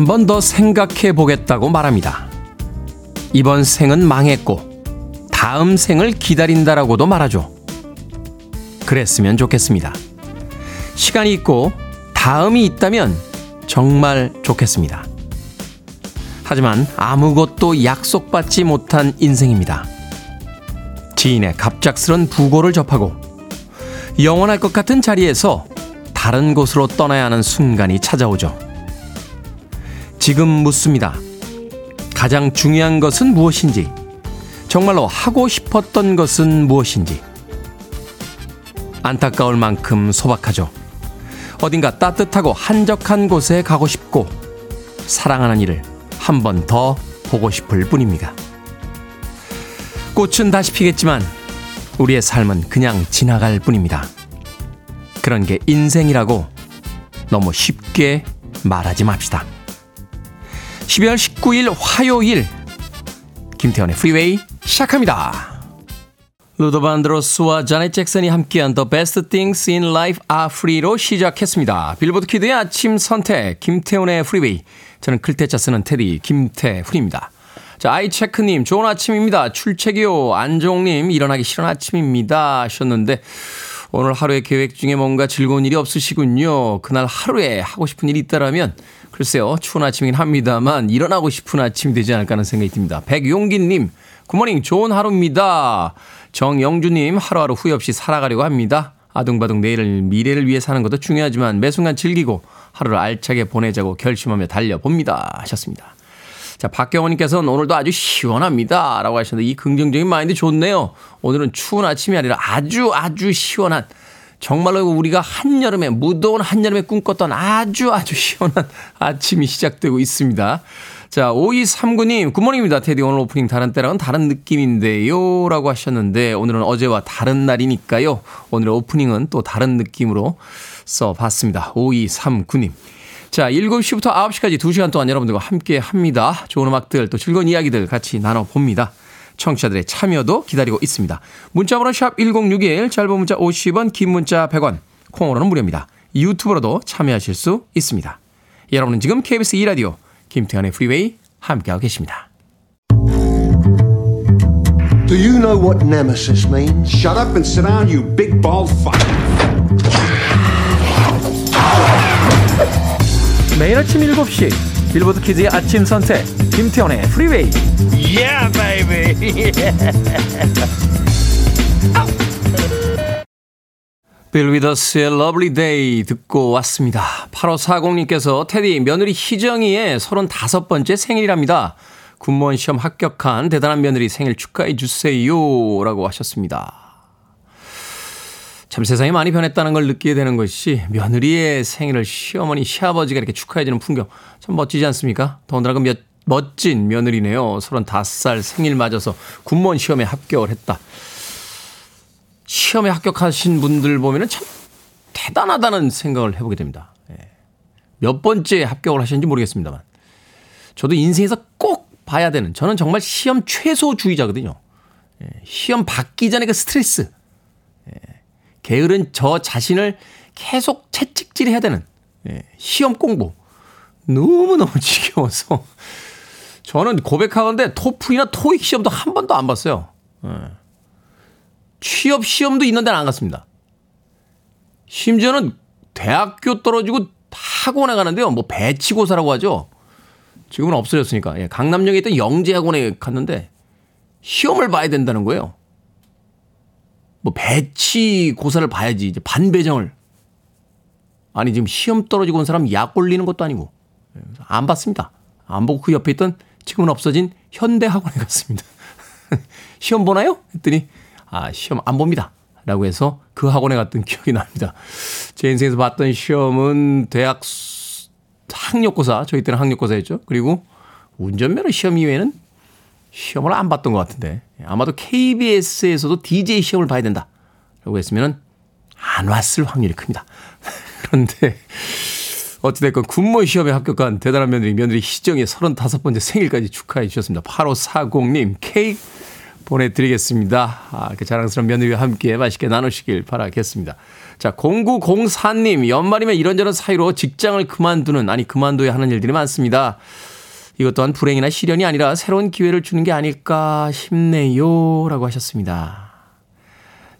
한 번 더 생각해 보겠다고 말합니다. 이번 생은 망했고, 다음 생을 기다린다라고도 말하죠. 그랬으면 좋겠습니다. 시간이 있고, 다음이 있다면 정말 좋겠습니다. 하지만 아무것도 약속받지 못한 인생입니다. 지인의 갑작스런 부고를 접하고 영원할 것 같은 자리에서 다른 곳으로 떠나야 하는 순간이 찾아오죠. 지금 묻습니다. 가장 중요한 것은 무엇인지, 정말로 하고 싶었던 것은 무엇인지. 안타까울 만큼 소박하죠. 어딘가 따뜻하고 한적한 곳에 가고 싶고, 사랑하는 이를 한번 더 보고 싶을 뿐입니다. 꽃은 다시 피겠지만 우리의 삶은 그냥 지나갈 뿐입니다. 그런 게 인생이라고 너무 쉽게 말하지 맙시다. 12월 19일 화요일 김태훈의 프리웨이 시작합니다. 루더 반드로스와 자넷 잭슨이 함께한 The Best Things in Life Are Free로 시작했습니다. 빌보드 kid의 아침 선택 김태훈의 프리웨이 저는 클 태자 쓰는 테디 김태훈입니다. 자, 아이체크님, 좋은 아침입니다. 출첵이요. 안종님, 일어나기 싫은 아침입니다. 하셨는데, 오늘 하루의 계획 중에 뭔가 즐거운 일이 없으시군요. 그날 하루에 하고 싶은 일이 있다라면, 글쎄요, 추운 아침이긴 합니다만, 일어나고 싶은 아침이 되지 않을까 하는 생각이 듭니다. 백용기님, 굿모닝, 좋은 하루입니다. 정영주님, 하루하루 후회 없이 살아가려고 합니다. 아둥바둥 내일을, 미래를 위해 사는 것도 중요하지만, 매 순간 즐기고, 하루를 알차게 보내자고 결심하며 달려봅니다. 하셨습니다. 자, 박경원님께서는 오늘도 아주 시원합니다. 라고 하셨는데 이 긍정적인 마인드 좋네요. 오늘은 추운 아침이 아니라 아주 아주 시원한 정말로 우리가 한여름에 무더운 한여름에 꿈꿨던 아주 아주 시원한 아침이 시작되고 있습니다. 자, 5239님, Good morning입니다. 테디 오늘 오프닝 다른 때랑은 다른 느낌인데요. 라고 하셨는데, 오늘은 어제와 다른 날이니까요. 오늘의 오프닝은 또 다른 느낌으로 써봤습니다. 5239님. 자, 7시부터 9시까지 2시간 동안 여러분들과 함께 합니다. 좋은 음악들, 또 즐거운 이야기들 같이 나눠봅니다. 청취자들의 참여도 기다리고 있습니다. 문자번호 샵 1061, 짧은 문자 50원, 긴 문자 100원, 콩으로는 무료입니다. 유튜브로도 참여하실 수 있습니다. 여러분은 지금 KBS 2라디오 김태현의 프리웨이 함께하고 계십니다. Do you know what nemesis means? Shut up and sit down, you big bald fuck. 매일 아침 7시 빌보드 키즈의 아침 선택 김태훈의 프리웨이 Yeah, baby. 빌 위더스의 Lovely Day 듣고 왔습니다. 8540님께서 테디 며느리 희정이의 35번째 생일이랍니다. 군무원 시험 합격한 대단한 며느리 생일 축하해 주세요. 라고 하셨습니다. 참 세상이 많이 변했다는 걸 느끼게 되는 것이 며느리의 생일을 시어머니, 시아버지가 이렇게 축하해주는 풍경 참 멋지지 않습니까? 더군다나 그 몇, 멋진 며느리네요. 35살 생일 맞아서 군무원 시험에 합격을 했다. 시험에 합격하신 분들 보면은 참 대단하다는 생각을 해보게 됩니다. 예. 몇 번째 합격을 하셨는지 모르겠습니다만. 저도 인생에서 꼭 봐야 되는, 저는 정말 시험 최소주의자거든요. 예. 시험 받기 전에 그 스트레스. 게으른 저 자신을 계속 채찍질 해야 되는 예, 시험 공부. 너무너무 지겨워서. 저는 고백하건데 토플이나 토익 시험도 한 번도 안 봤어요. 예. 취업 시험도 있는 데는 안 갔습니다. 심지어는 대학교 떨어지고 학원에 가는데요. 뭐 배치고사라고 하죠. 지금은 없어졌으니까. 예, 강남역에 있던 영재학원에 갔는데 시험을 봐야 된다는 거예요. 뭐 배치 고사를 봐야지 이제 반배정을 아니 지금 시험 떨어지고 온 사람 약 올리는 것도 아니고 안 봤습니다. 안 보고 그 옆에 있던 지금은 없어진 현대학원에 갔습니다. 시험 보나요? 했더니 아 시험 안 봅니다. 라고 해서 그 학원에 갔던 기억이 납니다. 제 인생에서 봤던 시험은 대학 학력고사 저희 때는 학력고사였죠. 그리고 운전면허 시험 이외에는 시험을 안 봤던 것 같은데 아마도 KBS에서도 DJ 시험을 봐야 된다. 라고 했으면 안 왔을 확률이 큽니다. 그런데 어찌됐건 군무 시험에 합격한 대단한 며느리 며느리 희정의 35번째 생일까지 축하해 주셨습니다. 8540님 케이크 보내드리겠습니다. 아, 그 자랑스러운 며느리와 함께 맛있게 나누시길 바라겠습니다. 자, 0904님, 연말이면 이런저런 사유로 직장을 그만두는, 아니, 그만둬야 하는 일들이 많습니다. 이것 또한 불행이나 시련이 아니라 새로운 기회를 주는 게 아닐까 싶네요. 라고 하셨습니다.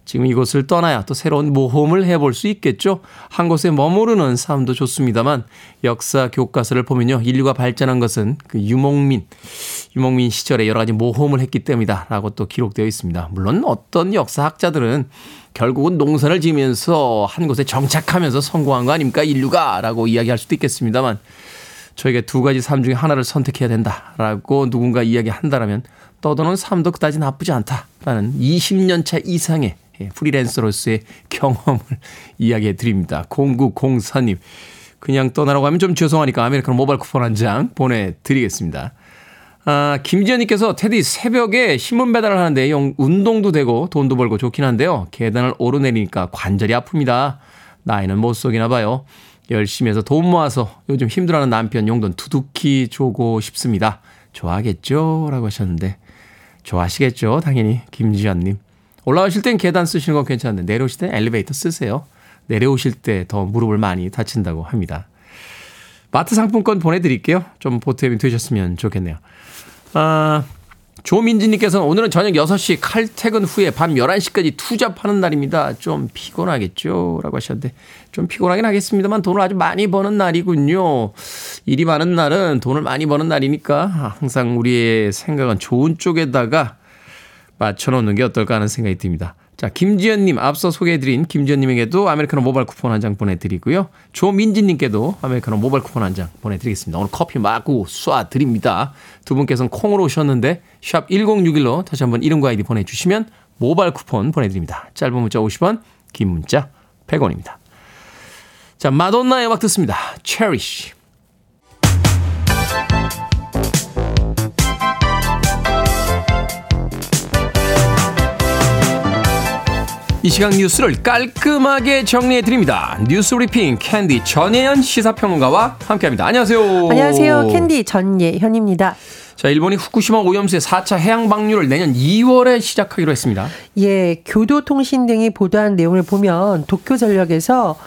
지금 이곳을 떠나야 또 새로운 모험을 해볼 수 있겠죠. 한 곳에 머무르는 삶도 좋습니다만 역사 교과서를 보면요. 인류가 발전한 것은 그 유목민, 유목민 시절에 여러 가지 모험을 했기 때문이다. 라고 또 기록되어 있습니다. 물론 어떤 역사학자들은 결국은 농사를 지으면서 한 곳에 정착하면서 성공한 거 아닙니까? 인류가! 라고 이야기할 수도 있겠습니다만 저에게 두 가지 삶 중에 하나를 선택해야 된다라고 누군가 이야기한다라면 떠도는 삶도 그다지 나쁘지 않다라는 20년 차 이상의 예, 프리랜서로서의 경험을 이야기해 드립니다. 0904님. 그냥 떠나라고 하면 좀 죄송하니까 아메리카노 모바일 쿠폰 한 장 보내드리겠습니다. 아, 김지연님께서 테디 새벽에 신문 배달을 하는데 영 운동도 되고 돈도 벌고 좋긴 한데요. 계단을 오르내리니까 관절이 아픕니다. 나이는 못 속이나 봐요. 열심히 해서 돈 모아서 요즘 힘들어하는 남편 용돈 두둑히 주고 싶습니다. 좋아하겠죠? 라고 하셨는데 좋아하시겠죠? 당연히 김지연님. 올라오실 땐 계단 쓰시는 건 괜찮은데 내려오실 땐 엘리베이터 쓰세요. 내려오실 때 더 무릎을 많이 다친다고 합니다. 마트 상품권 보내드릴게요. 좀 보탬이 되셨으면 좋겠네요. 아, 조민지님께서는 오늘은 저녁 6시 칼퇴근 후에 밤 11시까지 투잡하는 날입니다. 좀 피곤하겠죠? 라고 하셨는데, 좀 피곤하긴 하겠습니다만 돈을 아주 많이 버는 날이군요. 일이 많은 날은 돈을 많이 버는 날이니까 항상 우리의 생각은 좋은 쪽에다가 맞춰놓는 게 어떨까 하는 생각이 듭니다. 자, 김지연님, 앞서 소개해드린 김지연님에게도 아메리카노 모바일 쿠폰 한 장 보내드리고요. 조민진님께도 아메리카노 모바일 쿠폰 한 장 보내드리겠습니다. 오늘 커피 마구 쏴드립니다. 두 분께서는 콩으로 오셨는데, 샵 1061로 다시 한번 이름과 아이디 보내주시면 모바일 쿠폰 보내드립니다. 짧은 문자 50원, 긴 문자 100원입니다. 자, 마돈나의 음악 듣습니다. Cherish. 이 시간 뉴스를 깔끔하게 정리해 드립니다. 뉴스 브리핑 캔디 전예현 시사평론가와 함께합니다. 안녕하세요. 안녕하세요. 캔디 전예현입니다. 자, 일본이 후쿠시마 오염수의 4차 해양 방류를 내년 2월에 시작하기로 했습니다. 예, 교도통신 등이 보도한 내용을 보면 도쿄 전력에서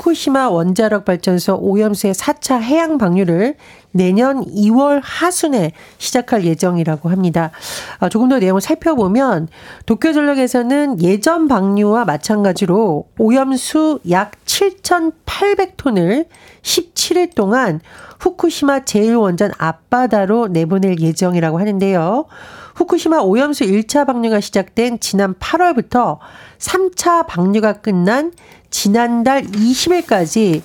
후쿠시마 원자력 발전소 오염수의 4차 해양 방류를 내년 2월 하순에 시작할 예정이라고 합니다. 아, 조금 더 내용을 살펴보면 도쿄전력에서는 예전 방류와 마찬가지로 오염수 약 7,800톤을 17일 동안 후쿠시마 제1원전 앞바다로 내보낼 예정이라고 하는데요. 후쿠시마 오염수 1차 방류가 시작된 지난 8월부터 3차 방류가 끝난 지난달 20일까지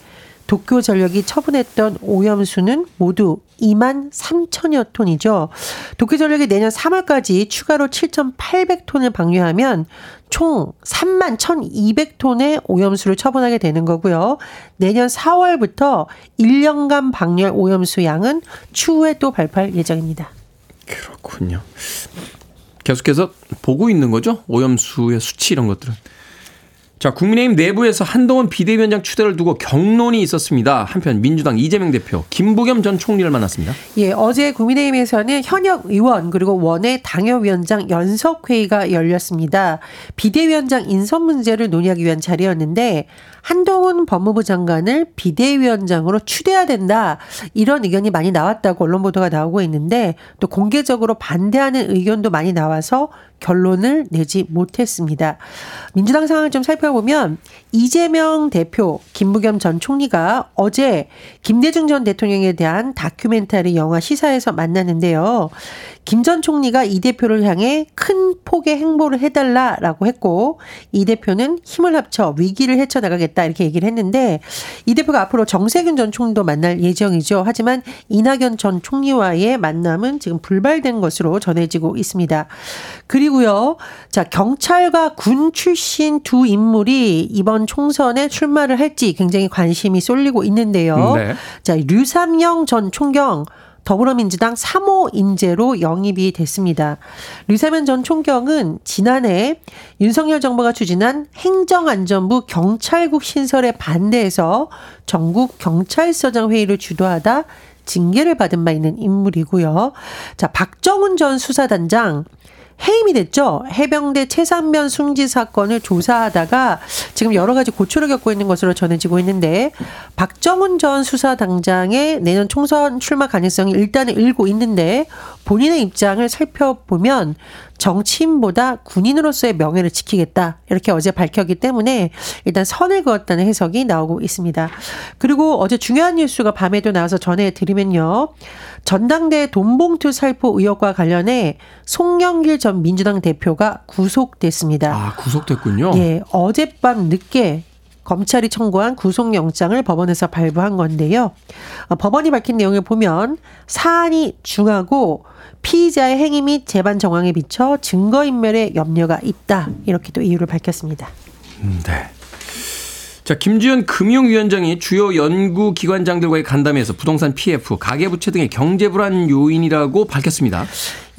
도쿄 전력이 처분했던 오염수는 모두 2만 3천여 톤이죠. 도쿄 전력이 내년 3월까지 추가로 7,800톤을 방류하면 총 3만 1,200톤의 오염수를 처분하게 되는 거고요. 내년 4월부터 1년간 방류할 오염수 양은 추후에 또 발표할 예정입니다. 그렇군요. 계속해서 보고 있는 거죠? 오염수의 수치 이런 것들은. 자, 국민의힘 내부에서 한동훈 비대위원장 추대를 두고 경론이 있었습니다. 한편 민주당 이재명 대표, 김부겸 전 총리를 만났습니다. 예, 어제 국민의힘에서는 현역 의원 그리고 원외 당협위원장 연석 회의가 열렸습니다. 비대위원장 인선 문제를 논의하기 위한 자리였는데 한동훈 법무부 장관을 비대위원장으로 추대해야 된다. 이런 의견이 많이 나왔다고 언론 보도가 나오고 있는데 또 공개적으로 반대하는 의견도 많이 나와서 결론을 내지 못했습니다. 민주당 상황을 좀 살펴보면 이재명 대표, 김부겸 전 총리가 어제 김대중 전 대통령에 대한 다큐멘터리 영화 시사에서 만났는데요. 김 전 총리가 이 대표를 향해 큰 폭의 행보를 해달라라고 했고 이 대표는 힘을 합쳐 위기를 헤쳐나가겠다 이렇게 얘기를 했는데 이 대표가 앞으로 정세균 전 총리도 만날 예정이죠. 하지만 이낙연 전 총리와의 만남은 지금 불발된 것으로 전해지고 있습니다. 그리고요. 자, 경찰과 군 출신 두 인물이 이번 총선에 출마를 할지 굉장히 관심이 쏠리고 있는데요. 네. 자, 류삼영 전 총경 더불어민주당 3호 인재로 영입이 됐습니다. 류세면 전 총경은 지난해 윤석열 정부가 추진한 행정안전부 경찰국 신설에 반대해서 전국 경찰서장 회의를 주도하다 징계를 받은 바 있는 인물이고요. 자, 박정훈 전 수사단장 해임이 됐죠. 해병대 최상면 승지 사건을 조사하다가 지금 여러 가지 고초를 겪고 있는 것으로 전해지고 있는데 박정훈 전 수사당장의 내년 총선 출마 가능성이 일단은 일고 있는데 본인의 입장을 살펴보면 정치인보다 군인으로서의 명예를 지키겠다. 이렇게 어제 밝혔기 때문에 일단 선을 그었다는 해석이 나오고 있습니다. 그리고 어제 중요한 뉴스가 밤에도 나와서 전해드리면요. 전당대 돈봉투 살포 의혹과 관련해 송영길 전 민주당 대표가 구속됐습니다. 아, 구속됐군요. 예, 어젯밤 늦게 검찰이 청구한 구속영장을 법원에서 발부한 건데요. 어, 법원이 밝힌 내용을 보면 사안이 중하고 피의자의 행위 및 재반 정황에 비춰 증거인멸에 염려가 있다. 이렇게 또 이유를 밝혔습니다. 음, 네. 자, 김주현 금융위원장이 주요 연구기관장들과의 간담회에서 부동산 PF, 가계부채 등의 경제불안 요인이라고 밝혔습니다.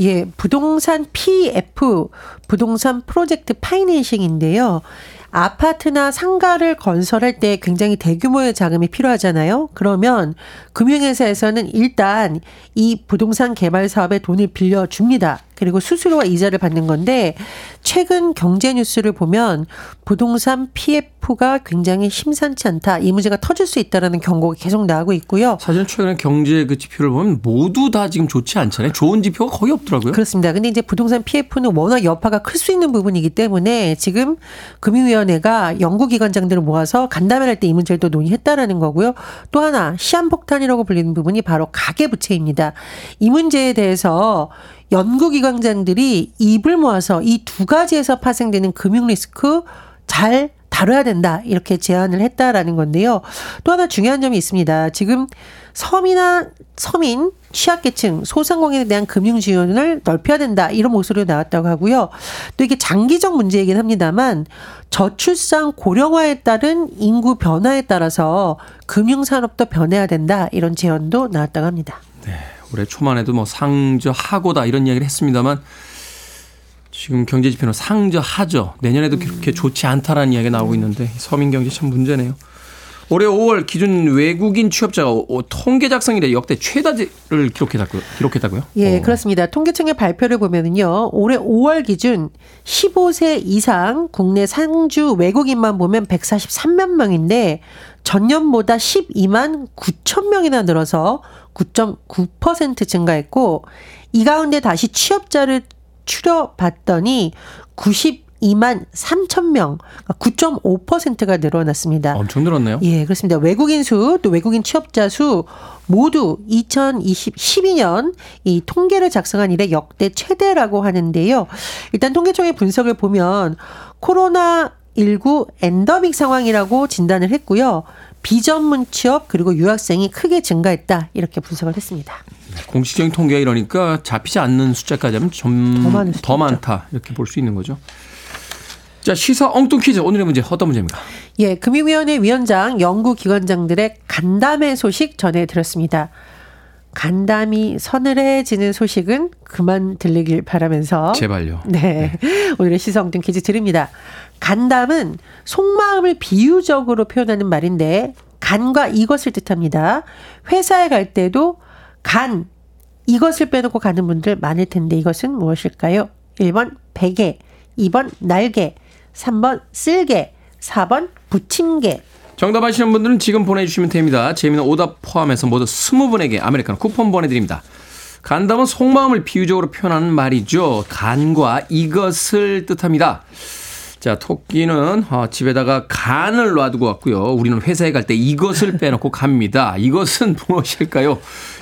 예, 부동산 PF, 부동산 프로젝트 파이낸싱인데요. 아파트나 상가를 건설할 때 굉장히 대규모의 자금이 필요하잖아요. 그러면 금융회사에서는 일단 이 부동산 개발 사업에 돈을 빌려줍니다. 그리고 수수료와 이자를 받는 건데 최근 경제 뉴스를 보면 부동산 PF가 굉장히 심상치 않다. 이 문제가 터질 수 있다라는 경고가 계속 나오고 있고요. 사실 최근에 경제 그 지표를 보면 모두 다 지금 좋지 않잖아요. 좋은 지표가 거의 없더라고요. 그렇습니다. 근데 이제 부동산 PF는 워낙 여파가 클 수 있는 부분이기 때문에 지금 금융위원회가 연구기관장들을 모아서 간담회를 할 때 이 문제를 또 논의했다라는 거고요. 또 하나 시한폭탄이라고 불리는 부분이 바로 가계부채입니다. 이 문제에 대해서 연구기관장들이 입을 모아서 이 두 가지에서 파생되는 금융 리스크 잘 다뤄야 된다. 이렇게 제안을 했다라는 건데요. 또 하나 중요한 점이 있습니다. 지금 서민이나 서민, 취약계층, 소상공인에 대한 금융 지원을 넓혀야 된다. 이런 목소리가 나왔다고 하고요. 또 이게 장기적 문제이긴 합니다만 저출산 고령화에 따른 인구 변화에 따라서 금융 산업도 변해야 된다. 이런 제언도 나왔다고 합니다. 네. 올해 초만 해도 뭐 상저 하고다 이런 이야기를 했습니다만 지금 경제 지표는 상저 하죠. 내년에도 그렇게 좋지 않다라는 이야기가 나오고 있는데 서민 경제 참 문제네요. 올해 5월 기준 외국인 취업자가 통계 작성 이래 역대 최다를 기록했다고요? 기록했다고요? 예, 어. 그렇습니다. 통계청의 발표를 보면은요. 올해 5월 기준 15세 이상 국내 상주 외국인만 보면 143만 명인데 전년보다 12만 9천 명이나 늘어서 9.9% 증가했고 이 가운데 다시 취업자를 추려봤더니 92만 3천 명, 9.5%가 늘어났습니다. 엄청 늘었네요. 예, 그렇습니다. 외국인 수, 또 외국인 취업자 수 모두 2020, 12년 이 통계를 작성한 이래 역대 최대라고 하는데요. 일단 통계청의 분석을 보면 코로나 19 엔더믹 상황이라고 진단을 했고요. 비전문 취업 그리고 유학생이 크게 증가했다 이렇게 분석을 했습니다. 공식적인 통계가 이러니까 잡히지 않는 숫자까지 하면 좀 더 많다 이렇게 볼 수 있는 거죠. 자 시사 엉뚱 퀴즈 오늘의 문제 어떤 문제입니까? 예, 금융위원회 위원장 연구기관장들의 간담회 소식 전해드렸습니다. 간담이 서늘해지는 소식은 그만 들리길 바라면서 제발요. 네. 오늘의 시성등 퀴즈 드립니다. 간담은 속마음을 비유적으로 표현하는 말인데 간과 이것을 뜻합니다. 회사에 갈 때도 간 이것을 빼놓고 가는 분들 많을 텐데 이것은 무엇일까요? 1번 베개, 2번 날개, 3번 쓸개, 4번 부침개. 정답 아시는 분들은 지금 보내주시면 됩니다. 재미는 오답 포함해서 모두 20분에게 아메리카노 쿠폰 보내드립니다. 간담은 속마음을 비유적으로 표현하는 말이죠. 간과 이것을 뜻합니다. 자, 토끼는 어, 집에다가 간을 놔두고 왔고요. 우리는 회사에 갈 때 이것을 빼놓고 갑니다. 이것은 무엇일까요?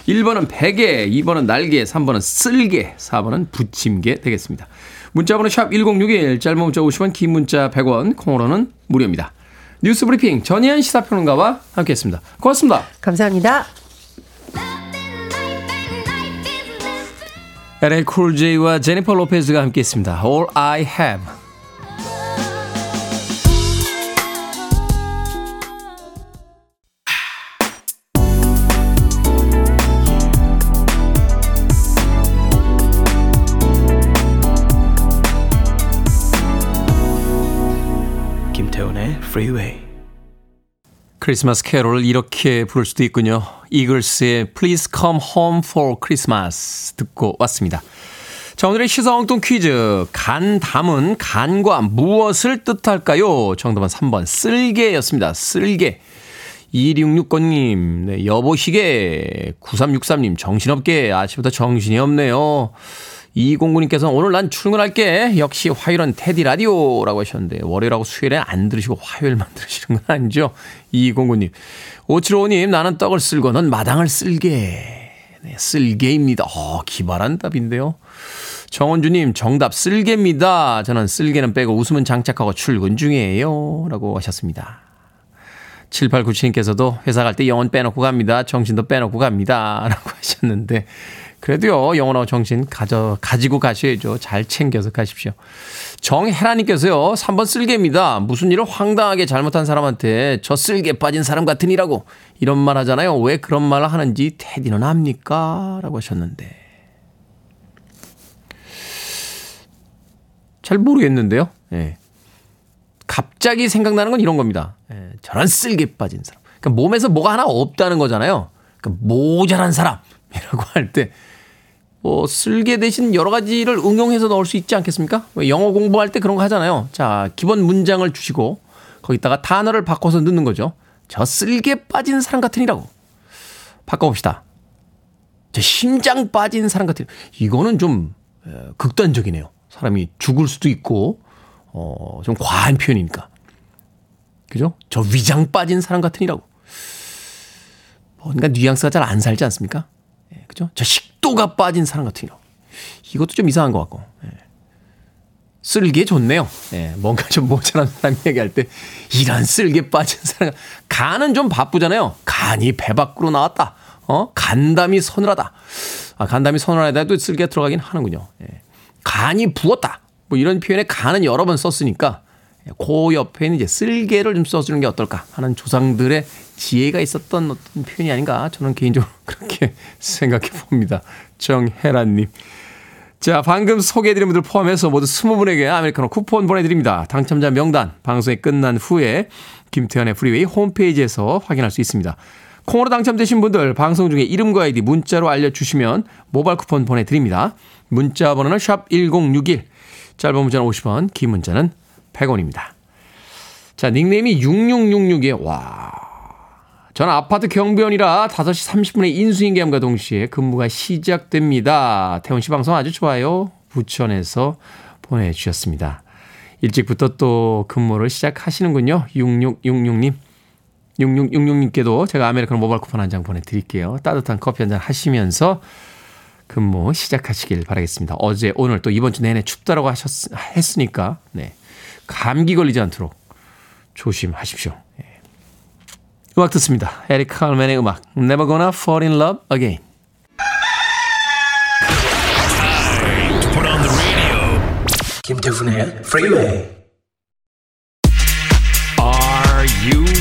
1번은 베개, 2번은 날개, 3번은 쓸개, 4번은 부침개 되겠습니다. 문자번호 샵 1061, 짧은 문자 50원, 긴 문자 100원, 콩으로는 무료입니다. 뉴스 브리핑 전예현 시사평론가와 함께했습니다. 고맙습니다. 감사합니다. LL 쿨 J와 제니퍼 로페즈가 함께했습니다. All I Have. 김태훈의 Freeway. 크리스마스 캐롤을 이렇게 부를 수도 있군요. 이글스의 Please Come Home for Christmas 듣고 왔습니다. 자, 오늘의 시사엉뚱 퀴즈. 간 담은 간과 무엇을 뜻할까요? 정답은 3번 쓸개였습니다. 쓸개. 2669님, 네, 여보시게. 9363님, 정신없게. 아침부터 정신이 없네요. 209님께서 오늘 난 출근할게. 역시 화요일은 테디 라디오라고 하셨는데, 월요일하고 수요일에 안 들으시고 화요일만 들으시는 건 아니죠? 209님. 5755님, 나는 떡을 쓸고 넌 마당을 쓸게. 네, 쓸개입니다. 어, 기발한 답인데요. 정원주님, 정답 쓸개입니다. 저는 쓸개는 빼고 웃음은 장착하고 출근 중이에요. 라고 하셨습니다. 7897님께서도 회사 갈 때 영혼 빼놓고 갑니다. 정신도 빼놓고 갑니다. 라고 하셨는데, 그래도요, 영혼하고 정신 가져, 가지고 가셔야죠. 잘 챙겨서 가십시오. 정혜라님께서요, 3번 쓸개입니다. 무슨 일을 황당하게 잘못한 사람한테 저 쓸개 빠진 사람 같으니라고 이런 말 하잖아요. 왜 그런 말을 하는지 테디는 압니까? 라고 하셨는데. 잘 모르겠는데요. 예. 갑자기 생각나는 건 이런 겁니다. 예, 저런 쓸개 빠진 사람. 그러니까 몸에서 뭐가 하나 없다는 거잖아요. 그러니까 모자란 사람이라고 할 때, 뭐, 쓸개 대신 여러 가지를 응용해서 넣을 수 있지 않겠습니까? 왜 영어 공부할 때 그런 거 하잖아요. 자, 기본 문장을 주시고, 거기다가 단어를 바꿔서 넣는 거죠. 저 쓸개 빠진 사람 같으니라고. 바꿔봅시다. 저 심장 빠진 사람 같은, 이거는 좀, 에, 극단적이네요. 사람이 죽을 수도 있고, 어, 좀 과한 표현이니까. 그죠? 저 위장 빠진 사람 같으니라고. 뭔가 뉘앙스가 잘 안 살지 않습니까? 예, 그죠? 저 식 도가 빠진 사람 같으니라고. 이것도 좀 이상한 것 같고. 예. 쓸개 좋네요. 예, 뭔가 좀 모자란 사람 얘기할 때, 이런 쓸개 빠진 사람, 간은 좀 바쁘잖아요. 간이 배 밖으로 나왔다. 어? 간담이 서늘하다. 아, 간담이 서늘하다도 쓸개 들어가긴 하는군요. 예. 간이 부었다. 뭐 이런 표현에 간은 여러 번 썼으니까 그 옆에는 이제 쓸개를 좀 써주는 게 어떨까 하는 조상들의 지혜가 있었던 어떤 표현이 아닌가 저는 개인적으로 그렇게 생각해 봅니다. 정혜란님. 자, 방금 소개해드린 분들 포함해서 모두 20분에게 아메리카노 쿠폰 보내드립니다. 당첨자 명단 방송이 끝난 후에 김태훈의 프리웨이 홈페이지에서 확인할 수 있습니다. 콩으로 당첨되신 분들 방송 중에 이름과 아이디 문자로 알려주시면 모바일 쿠폰 보내드립니다. 문자 번호는 샵 1061, 짧은 문자는 50원, 긴 문자는 100원입니다. 자, 닉네임이 6666에, 와. 저는 아파트 경비원이라 5시 30분에 인수인계함과 동시에 근무가 시작됩니다. 태훈 씨 방송 아주 좋아요. 부천에서 보내주셨습니다. 일찍부터 또 근무를 시작하시는군요. 6666님. 6666님께도 제가 아메리카노 모바일 쿠폰 한 장 보내드릴게요. 따뜻한 커피 한 잔 하시면서 근무 시작하시길 바라겠습니다. 어제, 오늘 또 이번 주 내내 춥다라고 하셨, 했으니까, 네. 감기 걸리지 않도록 조심하십시오. 예. 음악 듣습니다. 에릭 칼맨의 음악. Never gonna fall in love again. 김태훈의 Freeway. Are you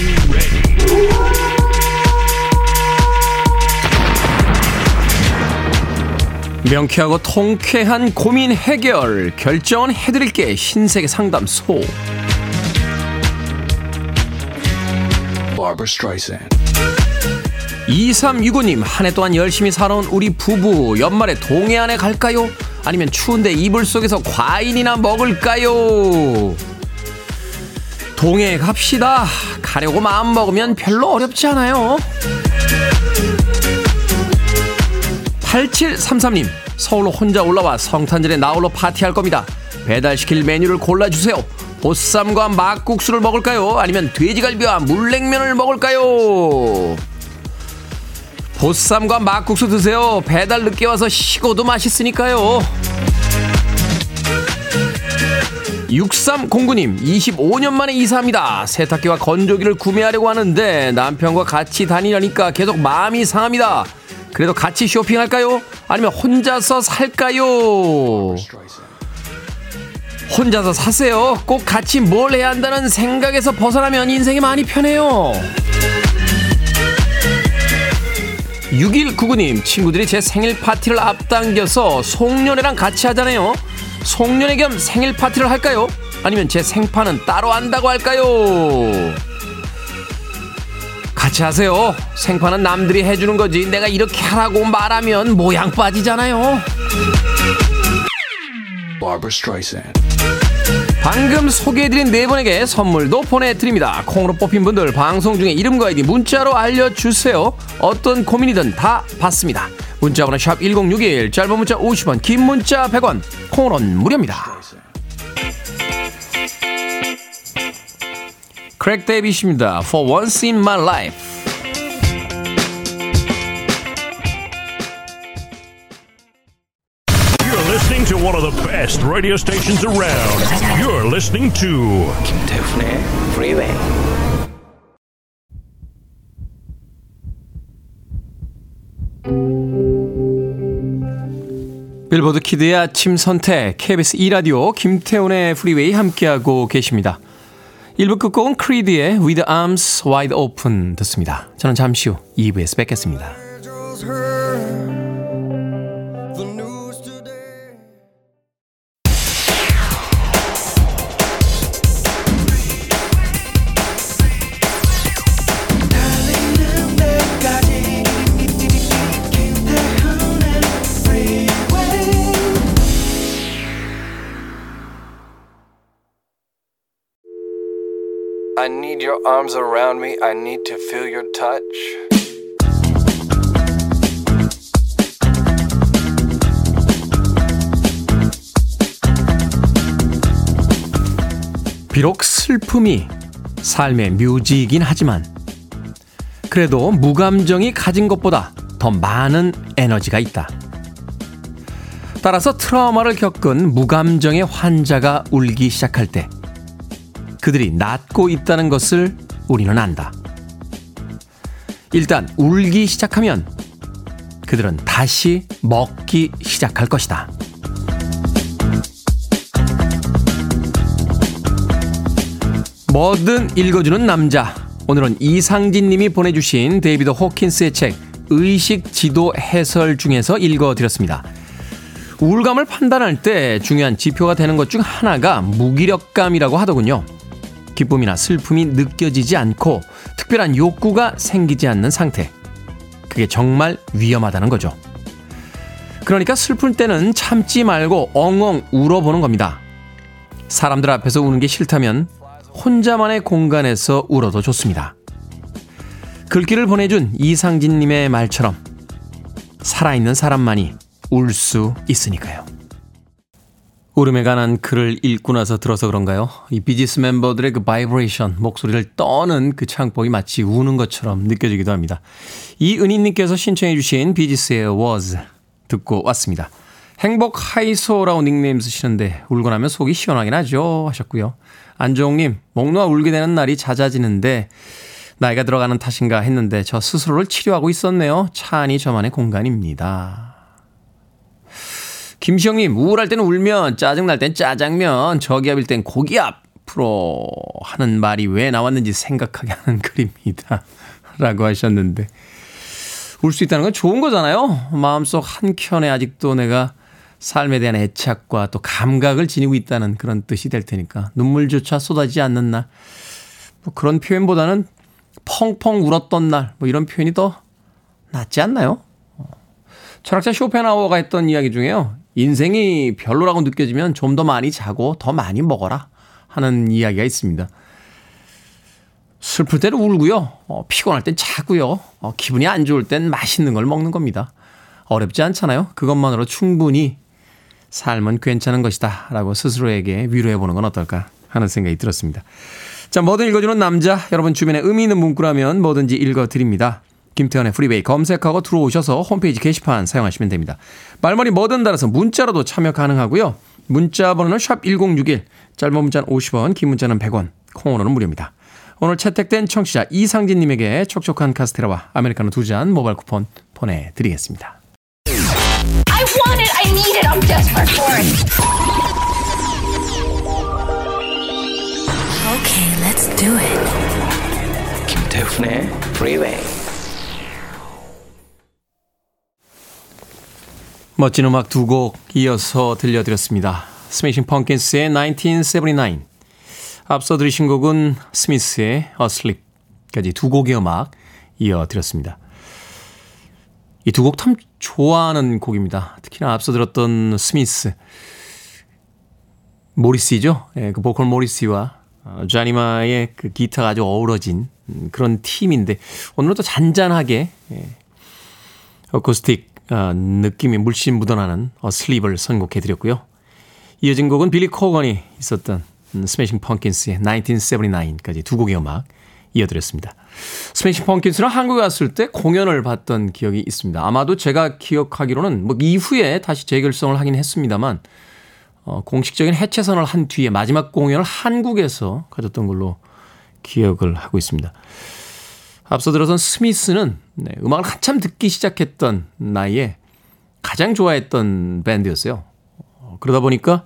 명쾌하고 통쾌한 고민 해결 결정은 해드릴게 신세계 상담소 Barbara Streisand. 2365님 한 해 동안 열심히 살아온 우리 부부 연말에 동해안에 갈까요? 아니면 추운데 이불 속에서 과일이나 먹을까요? 동해 갑시다 가려고 마음 먹으면 별로 어렵지 않아요 8733님 서울로 혼자 올라와 성탄절에 나홀로 파티할 겁니다. 배달시킬 메뉴를 골라주세요. 보쌈과 막국수를 먹을까요? 아니면 돼지갈비와 물냉면을 먹을까요? 보쌈과 막국수 드세요. 배달 늦게 와서 식어도 맛있으니까요. 6309님 25년 만에 이사합니다. 세탁기와 건조기를 구매하려고 하는데 남편과 같이 다니려니까 계속 마음이 상합니다 그래도 같이 쇼핑할까요? 아니면 혼자서 살까요? 혼자서 사세요. 꼭 같이 뭘 해야 한다는 생각에서 벗어나면 인생이 많이 편해요. 6199님, 친구들이 제 생일 파티를 앞당겨서 송년회랑 같이 하잖아요. 송년회 겸 생일 파티를 할까요? 아니면 제 생파는 따로 한다고 할까요? 같이 하세요. 생파는 남들이 해주는 거지. 내가 이렇게 하라고 말하면 모양 빠지잖아요. 방금 소개해드린 네 분에게 선물도 보내드립니다. 콩으로 뽑힌 분들 방송 중에 이름과 아이디 문자로 알려주세요. 어떤 고민이든 다 받습니다. 문자번호 샵 1061, 짧은 문자 50원, 긴 문자 100원, 콩으로는 무료입니다. 크랙 데이비십니다. For once in my life. You're listening to one of the best radio stations around. You're listening to 김태훈의 Freeway. 빌보드 키드의 아침 선택 KBS 2 라디오 김태훈의 프리웨이 함께하고 계십니다. 1부 끝곡은 크리드의 With Arms Wide Open 듣습니다. 저는 잠시 후 2부에서 뵙겠습니다. I need your arms around me. I need to feel your touch. 비록 슬픔이 삶의 묘지이긴 하지만 그래도 무감정이 가진 것보다 더 많은 에너지가 있다. 따라서 트라우마를 겪은 무감정의 환자가 울기 시작할 때 그들이 낫고 있다는 것을 우리는 안다. 일단 울기 시작하면 그들은 다시 먹기 시작할 것이다. 뭐든 읽어주는 남자. 오늘은 이상진 님이 보내주신 데이비드 호킨스의 책 의식 지도 해설 중에서 읽어드렸습니다. 우울감을 판단할 때 중요한 지표가 되는 것 중 하나가 무기력감이라고 하더군요. 기쁨이나 슬픔이 느껴지지 않고 특별한 욕구가 생기지 않는 상태. 그게 정말 위험하다는 거죠. 그러니까 슬플 때는 참지 말고 엉엉 울어보는 겁니다. 사람들 앞에서 우는 게 싫다면 혼자만의 공간에서 울어도 좋습니다. 글귀를 보내준 이상진님의 말처럼 살아있는 사람만이 울 수 있으니까요. 울음에 관한 글을 읽고 나서 들어서 그런가요? 이 비지스 멤버들의 그 바이브레이션, 목소리를 떠는 그 창법이 마치 우는 것처럼 느껴지기도 합니다. 이은희님께서 신청해주신 비지스의 Words 듣고 왔습니다. 행복 하이소라고 닉네임 쓰시는데 울고 나면 속이 시원하긴 하죠 하셨고요. 안종님 목 놓아 울게 되는 날이 잦아지는데 나이가 들어가는 탓인가 했는데 저 스스로를 치료하고 있었네요. 차 안이 저만의 공간입니다. 김시영님 우울할 때는 울면 짜증날 땐 짜장면 저기압일 땐 고기압 프로 하는 말이 왜 나왔는지 생각하게 하는 글입니다. 라고 하셨는데 울 수 있다는 건 좋은 거잖아요. 마음속 한켠에 아직도 내가 삶에 대한 애착과 또 감각을 지니고 있다는 그런 뜻이 될 테니까 눈물조차 쏟아지지 않는 날. 뭐 그런 표현보다는 펑펑 울었던 날, 뭐 이런 표현이 더 낫지 않나요? 철학자 쇼펜하우어가 했던 이야기 중에요. 인생이 별로라고 느껴지면 좀 더 많이 자고 더 많이 먹어라 하는 이야기가 있습니다. 슬플 때는 울고요. 어, 피곤할 땐 자고요. 어, 기분이 안 좋을 땐 맛있는 걸 먹는 겁니다. 어렵지 않잖아요. 그것만으로 충분히 삶은 괜찮은 것이다. 라고 스스로에게 위로해보는 건 어떨까 하는 생각이 들었습니다. 자, 뭐든 읽어주는 남자. 여러분 주변에 의미 있는 문구라면 뭐든지 읽어드립니다. 김태현의 프리베이 검색하고 들어오셔서 홈페이지 게시판 사용하시면 됩니다. 말머리 뭐든 달아서 문자로도 참여 가능하고요. 문자 번호는 샵 1061, 짧은 문자는 50원, 긴 문자는 100원, 콩으로는 무료입니다. 오늘 채택된 청취자 이상진님에게 촉촉한 카스테라와 아메리카노 두 잔 모바일 쿠폰 보내드리겠습니다. I want it. I need it. I'm desperate for it. Okay, let's do it. 김태훈의 Freeway. 멋진 음악 두 곡 이어서 들려드렸습니다. 스매싱 펑킨스의 1979 앞서 들으신 곡은 스미스의 Asleep까지 두 곡의 음악 이어드렸습니다. 이 두 곡 참 좋아하는 곡입니다. 특히나 앞서 들었던 스미스 모리시죠. 예, 그 보컬 모리시와 어, 자니마의 그 기타가 아주 어우러진 음, 그런 팀인데 오늘은 또 잔잔하게 예, 어쿠스틱 어, 느낌이 물씬 묻어나는 어슬립을 선곡해 드렸고요. 이어진 곡은 빌리 코건이 있었던 음, 스매싱 펑킨스의 1979까지 두 곡의 음악 이어드렸습니다. 스매싱 펑킨스는 한국에 왔을 때 공연을 봤던 기억이 있습니다. 아마도 제가 기억하기로는 뭐 이후에 다시 재결성을 하긴 했습니다만 어, 공식적인 해체선을 한 뒤에 마지막 공연을 한국에서 가졌던 걸로 기억을 하고 있습니다. 앞서 들어선 스미스는 네, 음악을 한참 듣기 시작했던 나이에 가장 좋아했던 밴드였어요. 어, 그러다 보니까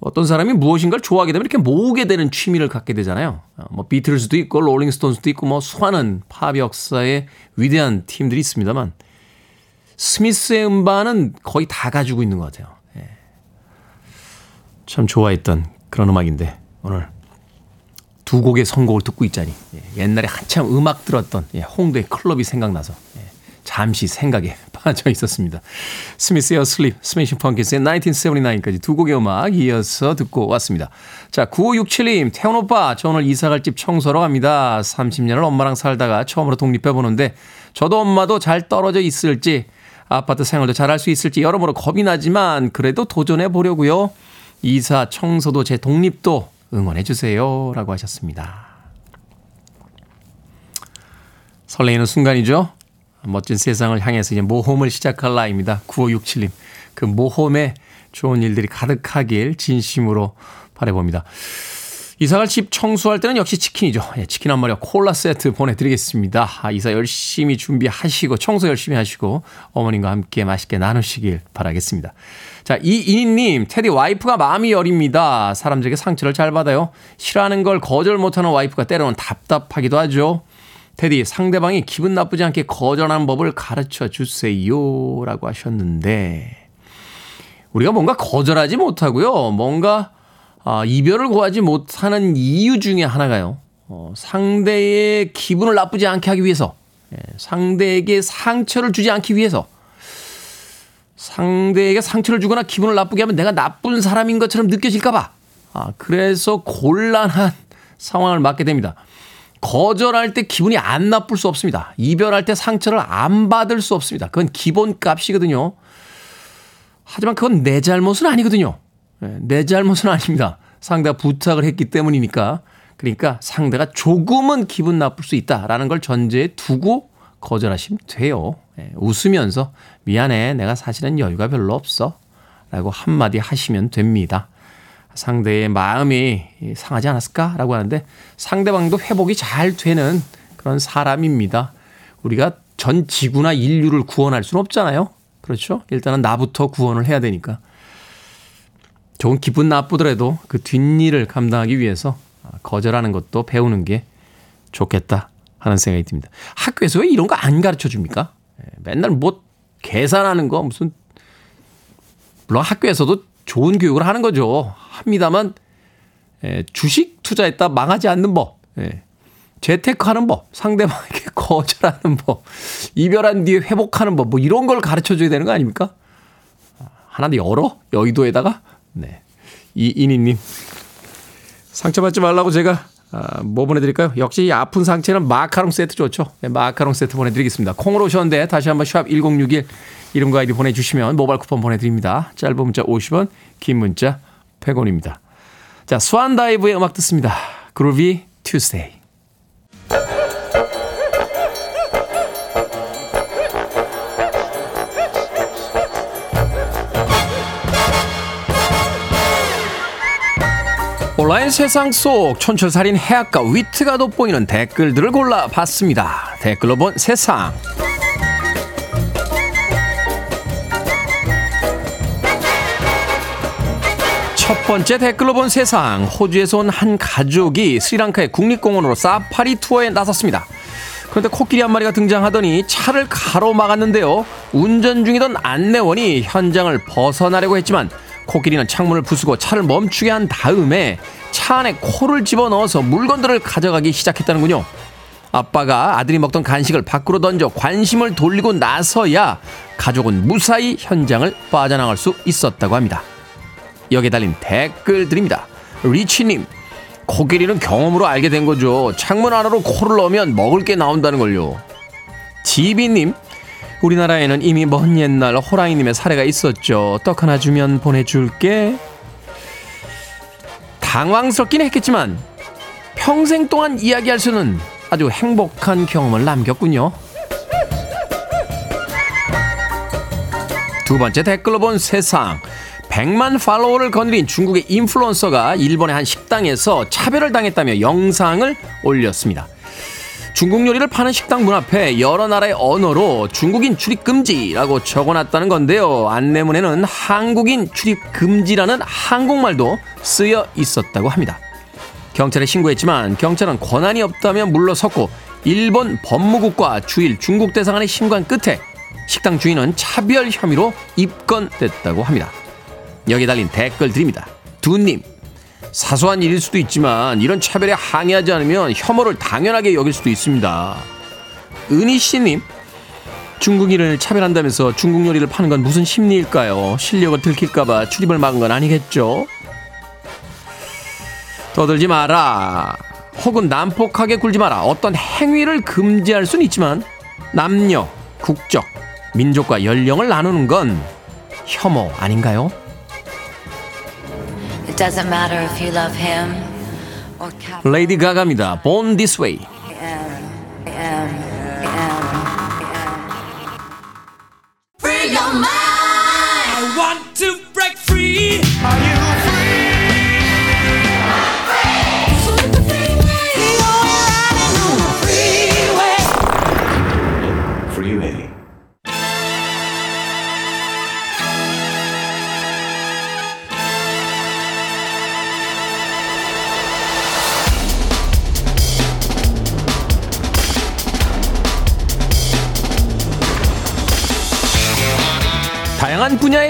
어떤 사람이 무엇인가를 좋아하게 되면 이렇게 모으게 되는 취미를 갖게 되잖아요. 어, 뭐 비틀즈도 있고 롤링스톤스도 있고 뭐 수많은 팝 역사의 위대한 팀들이 있습니다만 스미스의 음반은 거의 다 가지고 있는 것 같아요. 예. 참 좋아했던 그런 음악인데 오늘 두 곡의 선곡을 듣고 있자니 예, 옛날에 한참 음악 들었던 예, 홍대 클럽이 생각나서 예, 잠시 생각에 빠져 있었습니다. 스미스의 Asleep, 스매싱 펌킨스의 1979까지 두 곡의 음악 이어서 듣고 왔습니다. 자, 9567님, 태훈 오빠, 저 오늘 이사 갈 집 청소하러 갑니다. 30년을 엄마랑 살다가 처음으로 독립해보는데 저도 엄마도 잘 떨어져 있을지 아파트 생활도 잘할 수 있을지 여러모로 겁이 나지만 그래도 도전해 보려고요. 이사, 청소도 제 독립도 응원해 주세요. 라고 하셨습니다. 설레이는 순간이죠. 멋진 세상을 향해서 이제 모험을 시작할 나이입니다. 9567님. 그 모험에 좋은 일들이 가득하길 진심으로 바라봅니다. 이사갈 집 청소할 때는 역시 치킨이죠. 예, 치킨 한 마리와 콜라 세트 보내드리겠습니다. 아, 이사 열심히 준비하시고 청소 열심히 하시고 어머님과 함께 맛있게 나누시길 바라겠습니다. 자, 이인희님, 테디 와이프가 마음이 여립니다. 사람들에게 상처를 잘 받아요. 싫어하는 걸 거절 못하는 와이프가 때로는 답답하기도 하죠. 테디, 상대방이 기분 나쁘지 않게 거절하는 법을 가르쳐 주세요. 라고 하셨는데, 우리가 뭔가 거절하지 못하고요. 뭔가, 아, 이별을 구하지 못하는 이유 중에 하나가요. 어, 상대의 기분을 나쁘지 않게 하기 위해서, 예, 상대에게 상처를 주지 않기 위해서, 상대에게 상처를 주거나 기분을 나쁘게 하면 내가 나쁜 사람인 것처럼 느껴질까봐. 아, 그래서 곤란한 상황을 맞게 됩니다. 거절할 때 기분이 안 나쁠 수 없습니다. 이별할 때 상처를 안 받을 수 없습니다. 그건 기본 값이거든요. 하지만 그건 내 잘못은 아니거든요. 네, 내 잘못은 아닙니다. 상대가 부탁을 했기 때문이니까. 그러니까 상대가 조금은 기분 나쁠 수 있다라는 걸 전제에 두고 거절하시면 돼요. 네, 웃으면서 미안해. 내가 사실은 여유가 별로 없어. 라고 한마디 하시면 됩니다. 상대의 마음이 상하지 않았을까 라고 하는데 상대방도 회복이 잘 되는 그런 사람입니다. 우리가 전 지구나 인류를 구원할 수는 없잖아요. 그렇죠? 일단은 나부터 구원을 해야 되니까. 좋은 기분 나쁘더라도 그 뒷일을 감당하기 위해서 거절하는 것도 배우는 게 좋겠다 하는 생각이 듭니다. 학교에서 왜 이런 거 안 가르쳐 줍니까? 예, 맨날 뭐 계산하는 거 무슨 물론 학교에서도 좋은 교육을 하는 거죠. 합니다만 예, 주식 투자했다 망하지 않는 법, 예, 재테크하는 법, 상대방에게 거절하는 법, 이별한 뒤에 회복하는 법, 뭐 이런 걸 가르쳐 줘야 되는 거 아닙니까? 하나 열어 여의도에다가 네. 이인희님 상처받지 말라고 제가 아, 뭐 보내드릴까요? 역시 아픈 상처는 마카롱 세트 좋죠. 네, 마카롱 세트 보내드리겠습니다. 콩으로 오셨는데 다시 한번 샵 1061 이름과 아이디 보내주시면 모바일 쿠폰 보내드립니다. 짧은 문자 50원, 긴 문자 100원입니다. 자, 스완다이브의 음악 듣습니다. Groovy Tuesday. 온라인 세상 속 촌철살인 해악과 위트가 돋보이는 댓글들을 골라봤습니다. 댓글로 본 세상. 첫 번째 댓글로 본 세상. 호주에서 온 한 가족이 스리랑카의 국립공원으로 사파리 투어에 나섰습니다. 그런데 코끼리 한 마리가 등장하더니 차를 가로막았는데요. 운전 중이던 안내원이 현장을 벗어나려고 했지만 코끼리는 창문을 부수고 차를 멈추게 한 다음에 차 안에 코를 집어넣어서 물건들을 가져가기 시작했다는군요. 아빠가 아들이 먹던 간식을 밖으로 던져 관심을 돌리고 나서야 가족은 무사히 현장을 빠져나갈 수 있었다고 합니다. 여기에 달린 댓글들입니다. 리치님, 코끼리는 경험으로 알게 된 거죠. 창문 안으로 코를 넣으면 먹을 게 나온다는 걸요. 지비님, 우리나라에는 이미 먼 옛날 호랑이님의 사례가 있었죠. 떡 하나 주면 보내줄게. 당황스럽긴 했겠지만 평생 동안 이야기할 수는 아주 행복한 경험을 남겼군요. 두 번째 댓글로 본 세상. 100만 팔로워를 거느린 중국의 인플루언서가 일본의 한 식당에서 차별을 당했다며 영상을 올렸습니다. 중국 요리를 파는 식당 문 앞에 여러 나라의 언어로 중국인 출입 금지라고 적어놨다는 건데요. 안내문에는 한국인 출입 금지라는 한국말도 쓰여 있었다고 합니다. 경찰에 신고했지만 경찰은 권한이 없다며 물러섰고 일본 법무국과 주일 중국 대사관의 신고한 끝에 식당 주인은 차별 혐의로 입건됐다고 합니다. 여기 달린 댓글 드립니다. 두님, 사소한 일일 수도 있지만 이런 차별에 항의하지 않으면 혐오를 당연하게 여길 수도 있습니다. 은희 씨님, 중국인을 차별한다면서 중국 요리를 파는 건 무슨 심리일까요? 실력을 들킬까봐 출입을 막은 건 아니겠죠? 떠들지 마라. 혹은 난폭하게 굴지 마라. 어떤 행위를 금지할 수는 있지만 남녀, 국적, 민족과 연령을 나누는 건 혐오 아닌가요? It doesn't matter if you love him or Cap. 레이디 가가입니다. Born This Way. Free your mind.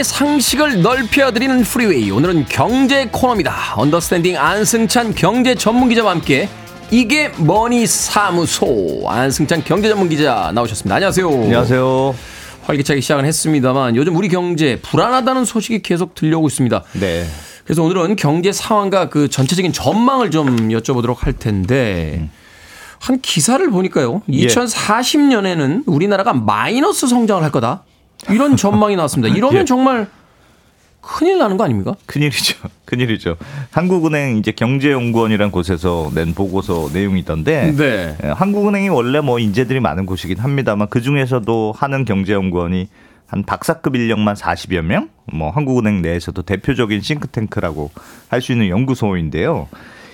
상식을 넓혀드리는 프리웨이. 오늘은 경제 코너입니다. 언더스탠딩 안승찬 경제 전문 기자와 함께 이게 머니 사무소 안승찬 경제 전문 기자 나오셨습니다. 안녕하세요. 안녕하세요. 활기차게 시작은 했습니다만 요즘 우리 경제 불안하다는 소식이 계속 들려오고 있습니다. 네. 그래서 오늘은 경제 상황과 그 전체적인 전망을 좀 여쭤보도록 할 텐데 한 기사를 보니까요. 예. 2040년에는 우리나라가 마이너스 성장을 할 거다. 이런 전망이 나왔습니다. 이러면 예. 정말 큰일 나는 거 아닙니까? 큰일이죠. 큰일이죠. 한국은행 이제 경제연구원이라는 곳에서 낸 보고서 내용이던데 네. 예, 한국은행이 원래 뭐 인재들이 많은 곳이긴 합니다만 그 중에서도 하는 경제연구원이 한 박사급 인력만 40여 명, 뭐 한국은행 내에서도 대표적인 싱크탱크라고 할 수 있는 연구소인데요.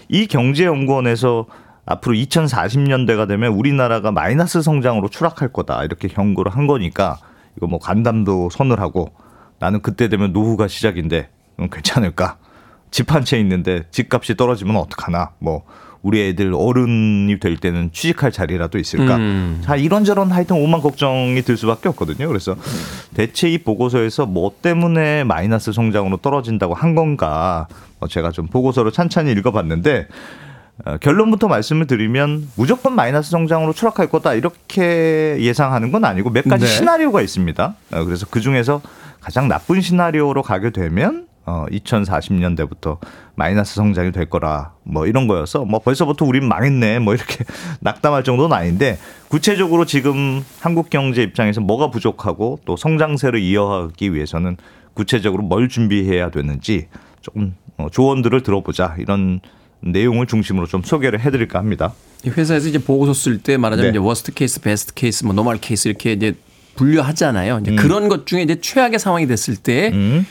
이 경제연구원에서 앞으로 2040년대가 되면 우리나라가 마이너스 성장으로 추락할 거다 이렇게 경고를 한 거니까 이거 뭐 간담도 선을 하고 나는 그때 되면 노후가 시작인데 음, 괜찮을까? 집 한 채 있는데 집값이 떨어지면 어떡하나? 뭐 우리 애들 어른이 될 때는 취직할 자리라도 있을까? 음. 자 이런저런 하여튼 오만 걱정이 들 수밖에 없거든요. 그래서 대체 이 보고서에서 뭐 때문에 마이너스 성장으로 떨어진다고 한 건가? 어, 제가 좀 보고서를 찬찬히 읽어봤는데 어, 결론부터 말씀을 드리면 무조건 마이너스 성장으로 추락할 거다 이렇게 예상하는 건 아니고 몇 가지 네. 시나리오가 있습니다. 어, 그래서 그 중에서 가장 나쁜 시나리오로 가게 되면 어, 2040년대부터 마이너스 성장이 될 거라 뭐 이런 거여서 뭐 벌써부터 우린 망했네 뭐 이렇게 낙담할 정도는 아닌데 구체적으로 지금 한국 경제 입장에서 뭐가 부족하고 또 성장세를 이어가기 위해서는 구체적으로 뭘 준비해야 되는지 조금 어, 조언들을 들어보자 이런 내용을 중심으로 좀 소개를 해드릴까 합니다. 이 회사에서 이제 보고서 쓸 때 말하자면 네. 이제 worst case, best case, 뭐 normal case 이렇게 이제 분류하잖아요. 이제 그런 것 중에 이제 최악의 상황이 됐을 때 음.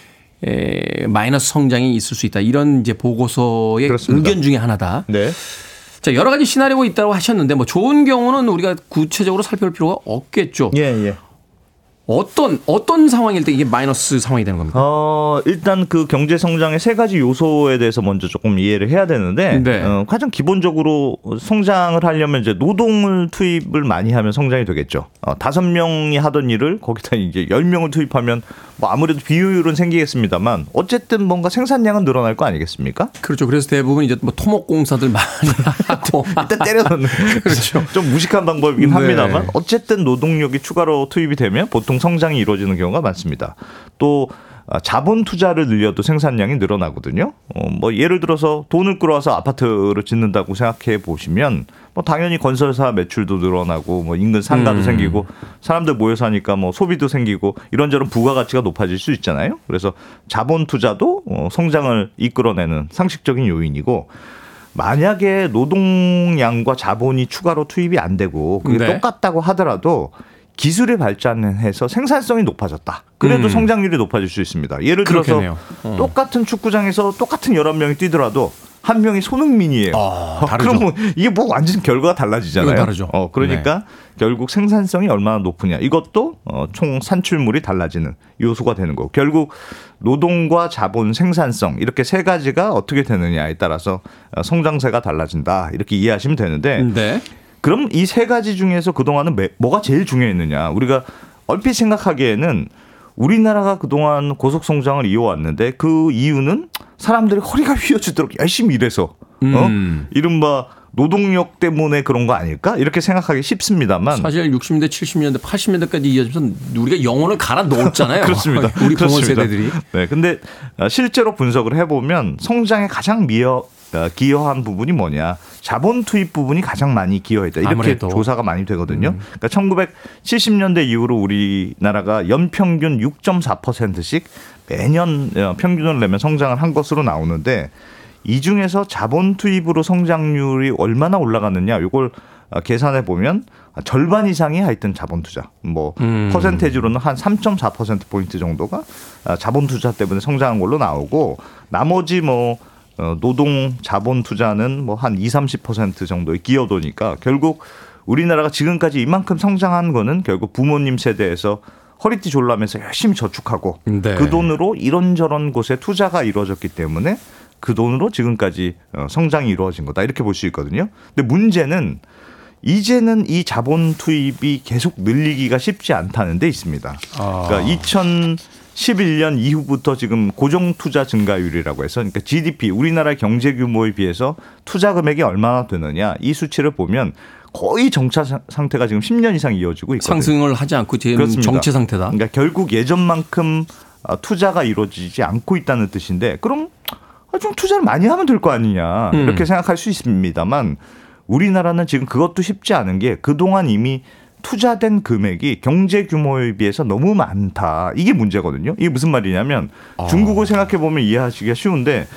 에, 마이너스 성장이 있을 수 있다. 이런 이제 보고서의 그렇습니다. 의견 중에 하나다. 네. 자, 여러 가지 시나리오가 있다고 하셨는데 뭐 좋은 경우는 우리가 구체적으로 살펴볼 필요가 없겠죠. 예, 예. 어떤 어떤 상황일 때 이게 마이너스 상황이 되는 겁니까? 어, 일단 그 경제 성장의 세 가지 요소에 대해서 먼저 조금 이해를 해야 되는데 네. 어, 가장 기본적으로 성장을 하려면 이제 노동을 투입을 많이 하면 성장이 되겠죠. 어, 다섯 명이 하던 일을 거기다 이제 열 명을 투입하면 뭐 아무래도 비효율은 생기겠습니다만 어쨌든 뭔가 생산량은 늘어날 거 아니겠습니까? 그렇죠. 그래서 대부분 이제 뭐 토목 공사들 많이 하고 일단 때려넣는 그렇죠. 좀 무식한 방법이긴 네. 합니다만 어쨌든 노동력이 추가로 투입이 되면 보통 성장이 이루어지는 경우가 많습니다. 또 아, 자본 투자를 늘려도 생산량이 늘어나거든요. 어, 뭐 예를 들어서 돈을 끌어와서 아파트를 짓는다고 생각해 보시면 뭐 당연히 건설사 매출도 늘어나고 뭐 인근 상가도 음. 생기고 사람들 모여 사니까 뭐 소비도 생기고 이런저런 부가가치가 높아질 수 있잖아요. 그래서 자본 투자도 어, 성장을 이끌어내는 상식적인 요인이고 만약에 노동량과 자본이 추가로 투입이 안 되고 그게 네. 똑같다고 하더라도 기술의 발전해서 생산성이 높아졌다. 그래도 음. 성장률이 높아질 수 있습니다. 예를 들어서. 어. 똑같은 축구장에서 똑같은 11명이 뛰더라도 한 명이 손흥민이에요. 아. 그러면 이게 뭐 완전 결과가 달라지잖아요. 다르죠. 네. 어, 그러니까 결국 생산성이 얼마나 높으냐. 이것도 어, 총 산출물이 달라지는 요소가 되는 거고. 결국 노동과 자본 생산성 이렇게 세 가지가 어떻게 되느냐에 따라서 어, 성장세가 달라진다. 이렇게 이해하시면 되는데 네. 그럼 이 세 가지 중에서 그동안은 매- 뭐가 제일 중요했느냐? 우리가 얼핏 생각하기에는 우리나라가 그동안 고속 성장을 이어왔는데 그 이유는 사람들이 허리가 휘어지도록 열심히 일해서 어? 음. 이른바 노동력 때문에 그런 거 아닐까? 이렇게 생각하기 쉽습니다만 사실 60년대, 70년대, 80년대까지 이어지면서 우리가 영혼을 갈아 넣었잖아요. 그렇습니다. 우리 부모. 세대들이. 네, 근데 어, 실제로 분석을 해보면 성장에 가장 미어 어, 기여한 부분이 뭐냐? 자본 투입 부분이 가장 많이 기여했다. 이렇게 아무래도. 음. 조사가 많이 되거든요. 그러니까 1970년대 이후로 우리나라가 연평균 6.4%씩 매년 어, 평균을 내면 성장을 한 것으로 나오는데 이 중에서 자본 투입으로 성장률이 얼마나 올라갔느냐? 이걸 어, 계산해 보면 절반 이상이 하여튼 자본 투자. 뭐 음. 퍼센테이지로는 한 3.4% 포인트 정도가 아, 자본 투자 때문에 성장한 걸로 나오고 나머지 뭐 어, 노동 자본 투자는 뭐 한 2, 30% 정도의 기여도니까 결국 우리나라가 지금까지 이만큼 성장한 거는 결국 부모님 세대에서 허리띠 졸라면서 열심히 저축하고 네. 그 돈으로 이런저런 곳에 투자가 이루어졌기 때문에 그 돈으로 지금까지 어, 성장이 이루어진 거다 이렇게 볼 수 있거든요. 근데 문제는 이제는 이 자본 투입이 계속 늘리기가 쉽지 않다는 데 있습니다. 아. 그러니까 2011년 이후부터 지금 고정 투자 증가율이라고 해서 그러니까 GDP 우리나라 경제 규모에 비해서 투자 금액이 얼마나 되느냐 이 수치를 보면 거의 정차 상- 상태가 지금 10년 이상 이어지고 있거든요. 상승을 하지 않고 지금 그렇습니다. 정체 상태다. 그러니까 결국 예전만큼 어, 투자가 이루어지지 않고 있다는 뜻인데 그럼 아, 좀 투자를 많이 하면 될 거 아니냐 음. 이렇게 생각할 수 있습니다만 우리나라는 지금 그것도 쉽지 않은 게 그동안 이미 투자된 금액이 경제 규모에 비해서 너무 많다. 이게 문제거든요. 이게 무슨 말이냐면 아. 중국을 생각해 보면 이해하시기가 쉬운데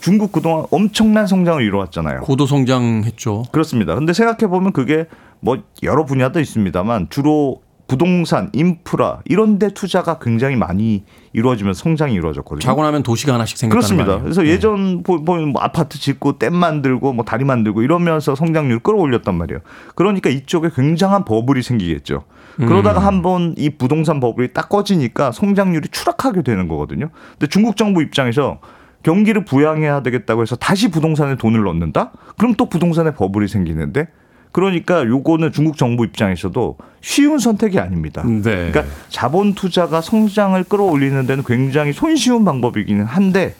중국 그동안 엄청난 성장을 이루었잖아요. 고도 성장했죠. 그렇습니다. 근데 생각해 보면 그게 뭐 여러 분야도 있습니다만 주로 부동산, 인프라 이런 데 투자가 굉장히 많이 이루어지면서 성장이 이루어졌거든요. 자고 나면 도시가 하나씩 생겼다는 그렇습니다. 거 아니에요? 그래서 예전 보- 보면 뭐 아파트 짓고 댐 만들고 뭐 다리 만들고 이러면서 성장률 끌어올렸단 말이에요. 그러니까 이쪽에 굉장한 버블이 생기겠죠. 그러다가 음. 한번 이 부동산 버블이 딱 꺼지니까 성장률이 추락하게 되는 거거든요. 근데 중국 정부 입장에서 경기를 부양해야 되겠다고 해서 다시 부동산에 돈을 넣는다? 그럼 또 부동산에 버블이 생기는데 그러니까 요거는 중국 정부 입장에서도 쉬운 선택이 아닙니다. 네. 그러니까 자본 투자가 성장을 끌어올리는 데는 굉장히 손쉬운 방법이기는 한데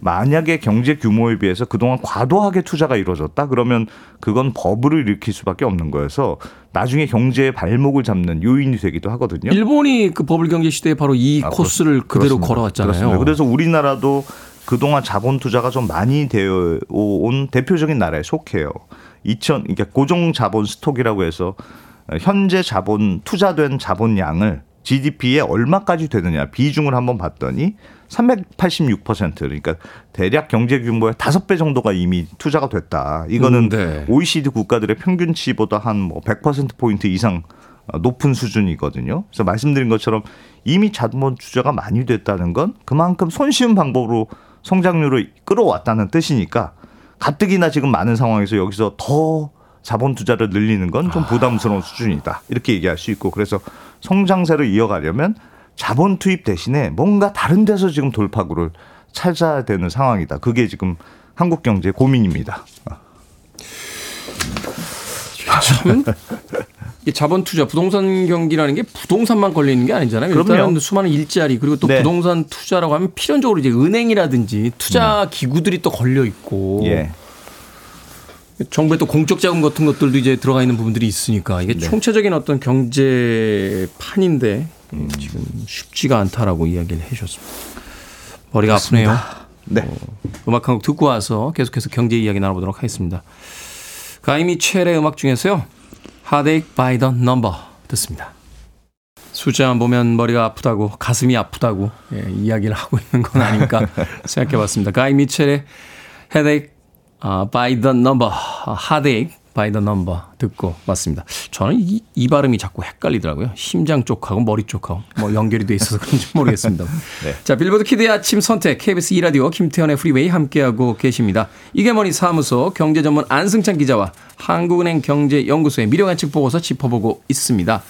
만약에 경제 규모에 비해서 그동안 과도하게 투자가 이루어졌다 그러면 그건 버블을 일으킬 수밖에 없는 거여서 나중에 경제의 발목을 잡는 요인이 되기도 하거든요. 일본이 그 버블 경제 시대에 바로 이 아, 코스를 그대로 그렇습니다. 걸어왔잖아요. 그렇습니다. 그래서 우리나라도 그동안 자본 투자가 좀 많이 되어 온 대표적인 나라에 속해요. 2000 그러니까 고정 자본 스톡이라고 해서 현재 자본 투자된 자본량을 GDP에 얼마까지 되느냐 비중을 한번 봤더니 386% 그러니까 대략 경제 규모의 다섯 배 정도가 이미 투자가 됐다. 이거는 음, 네. OECD 국가들의 평균치보다 한 뭐 100% 포인트 이상 높은 수준이거든요. 그래서 말씀드린 것처럼 이미 자본 투자가 많이 됐다는 건 그만큼 손쉬운 방법으로 성장률을 끌어왔다는 뜻이니까 가뜩이나 지금 많은 상황에서 여기서 더 자본 투자를 늘리는 건 좀 부담스러운 수준이다. 이렇게 얘기할 수 있고 그래서 성장세를 이어가려면 자본 투입 대신에 뭔가 다른 데서 지금 돌파구를 찾아야 되는 상황이다. 그게 지금 한국 경제의 고민입니다. 참. 이 자본 투자, 부동산 경기라는 게 부동산만 걸리는 게 아니잖아요. 그럼요. 일단은 수많은 일자리 그리고 또 네. 부동산 투자라고 하면 필연적으로 이제 은행이라든지 투자 기구들이 또 걸려 있고 음. 예. 정부의 또 공적 자금 같은 것들도 이제 들어가 있는 부분들이 있으니까 이게 네. 총체적인 어떤 경제 판인데 음. 지금 쉽지가 않다라고 이야기를 해주셨습니다. 머리가 아프네요. 네. 음악 한 곡 듣고 와서 계속해서 경제 이야기 나눠보도록 하겠습니다. 가이 미첼의 음악 중에서요. Heartache by the Number 듣습니다. 숫자만 보면 머리가 아프다고 가슴이 아프다고 예, 이야기를 하고 있는 건 아닌가 생각해 봤습니다. 가이 미첼의 Headache 아, by the Number, by the Number 듣고 왔습니다. 저는 이, 이 발음이 자꾸 헷갈리더라고요. 심장 쪽하고 머리 쪽하고 뭐 연결이 돼 있어서 그런지 모르겠습니다. 자 빌보드 kid의 아침 선택 KBS 2 라디오 김태훈의 프리웨이 함께하고 계십니다. 이게 머니 사무소 경제 전문 안승찬 기자와 한국은행 경제연구소의 미래예측 보고서 짚어보고 있습니다.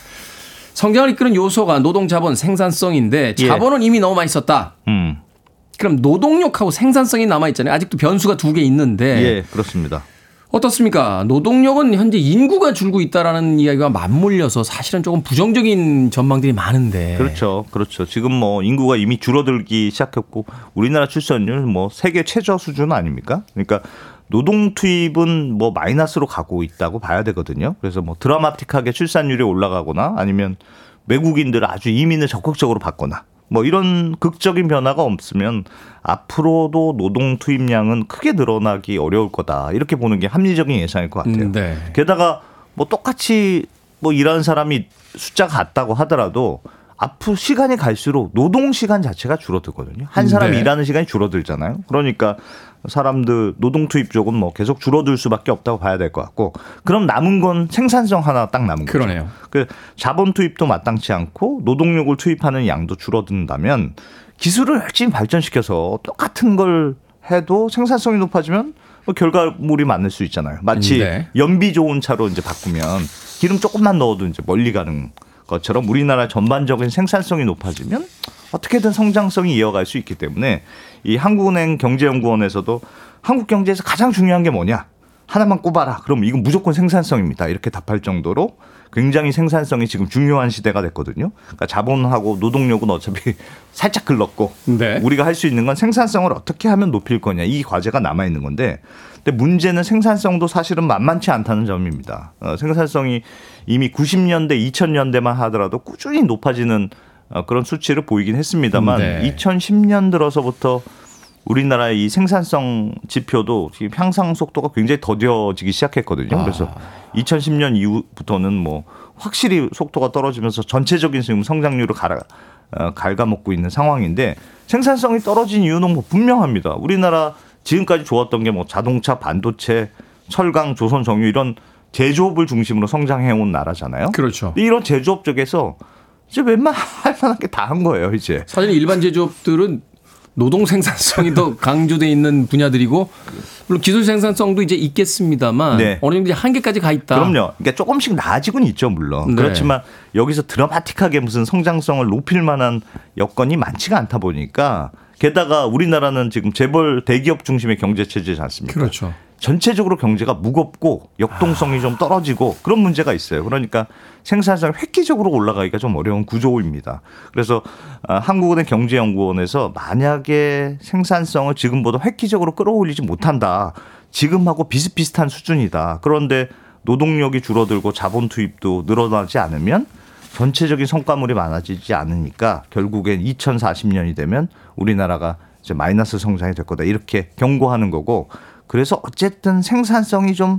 성장을 이끄는 요소가 노동 자본 생산성인데 예. 자본은 이미 너무 많이 썼다. 음. 그럼 노동력하고 생산성이 남아 있잖아요. 아직도 변수가 두 개 있는데 예, 그렇습니다. 어떻습니까? 노동력은 현재 인구가 줄고 있다라는 이야기가 맞물려서 사실은 조금 부정적인 전망들이 많은데. 그렇죠. 그렇죠. 지금 뭐 인구가 이미 줄어들기 시작했고 우리나라 출산율 뭐 세계 최저 수준 아닙니까? 그러니까 노동 투입은 뭐 마이너스로 가고 있다고 봐야 되거든요. 그래서 뭐 드라마틱하게 출산율이 올라가거나 아니면 외국인들 아주 이민을 적극적으로 받거나 뭐 이런 극적인 변화가 없으면 앞으로도 노동 투입량은 크게 늘어나기 어려울 거다. 이렇게 보는 게 합리적인 예상일 것 같아요. 음, 네. 게다가 뭐 똑같이 뭐 일하는 사람이 숫자가 같다고 하더라도 앞으로 시간이 갈수록 노동 시간 자체가 줄어들거든요. 한 사람이 네. 일하는 시간이 줄어들잖아요. 그러니까 사람들 노동 투입 쪽은 뭐 계속 줄어들 수밖에 없다고 봐야 될 것 같고 그럼 남은 건 생산성 하나 딱 남은 거죠. 그러네요. 그 자본 투입도 마땅치 않고 노동력을 투입하는 양도 줄어든다면 기술을 열심히 발전시켜서 똑같은 걸 해도 생산성이 높아지면 뭐 결과물이 많을 수 있잖아요. 마치 네. 연비 좋은 차로 이제 바꾸면 기름 조금만 넣어도 이제 멀리 가는 것처럼 우리나라 전반적인 생산성이 높아지면 어떻게든 성장성이 이어갈 수 있기 때문에 이 한국은행 경제연구원에서도 한국 경제에서 가장 중요한 게 뭐냐? 하나만 꼽아라. 그럼 이건 무조건 생산성입니다. 이렇게 답할 정도로 굉장히 생산성이 지금 중요한 시대가 됐거든요. 그러니까 자본하고 노동력은 어차피 살짝 글렀고 네. 우리가 할 수 있는 건 생산성을 어떻게 하면 높일 거냐 이 과제가 남아 있는 건데 근데 문제는 생산성도 사실은 만만치 않다는 점입니다. 어, 생산성이 이미 90년대, 2000년대만 하더라도 꾸준히 높아지는 어, 그런 수치를 보이긴 했습니다만 네. 2010년 들어서부터 우리나라의 이 생산성 지표도 지금 향상 속도가 굉장히 더뎌지기 시작했거든요. 그래서 2010년 이후부터는 뭐 확실히 속도가 떨어지면서 전체적인 지금 성장률을 갈아, 어, 갉아먹고 있는 상황인데 생산성이 떨어진 이유는 뭐 분명합니다. 우리나라 지금까지 좋았던 게 뭐 자동차, 반도체, 철강, 조선 정유 이런 제조업을 중심으로 성장해온 나라잖아요. 그렇죠. 이런 제조업 쪽에서 이제 웬만할 만한 게 다 한 거예요, 이제. 사실 일반 제조업들은 노동 생산성이 더 강조돼 있는 분야들이고 물론 기술 생산성도 이제 있겠습니다만 네. 어느 정도 한계까지 가 있다. 그럼요. 그러니까 조금씩 나아지고는 있죠, 물론. 네. 그렇지만 여기서 드라마틱하게 무슨 성장성을 높일 만한 여건이 많지가 않다 보니까 게다가 우리나라는 지금 재벌 대기업 중심의 경제 체제지 않습니까? 그렇죠. 전체적으로 경제가 무겁고 역동성이 좀 떨어지고 그런 문제가 있어요. 그러니까 생산성이 획기적으로 올라가기가 좀 어려운 구조입니다. 그래서 아, 한국은행 경제연구원에서 만약에 생산성을 지금보다 획기적으로 끌어올리지 못한다. 지금하고 비슷비슷한 수준이다. 그런데 노동력이 줄어들고 자본 투입도 늘어나지 않으면 전체적인 성과물이 많아지지 않으니까 결국엔 2040년이 되면 우리나라가 이제 마이너스 성장이 될 거다. 이렇게 경고하는 거고 그래서 어쨌든 생산성이 좀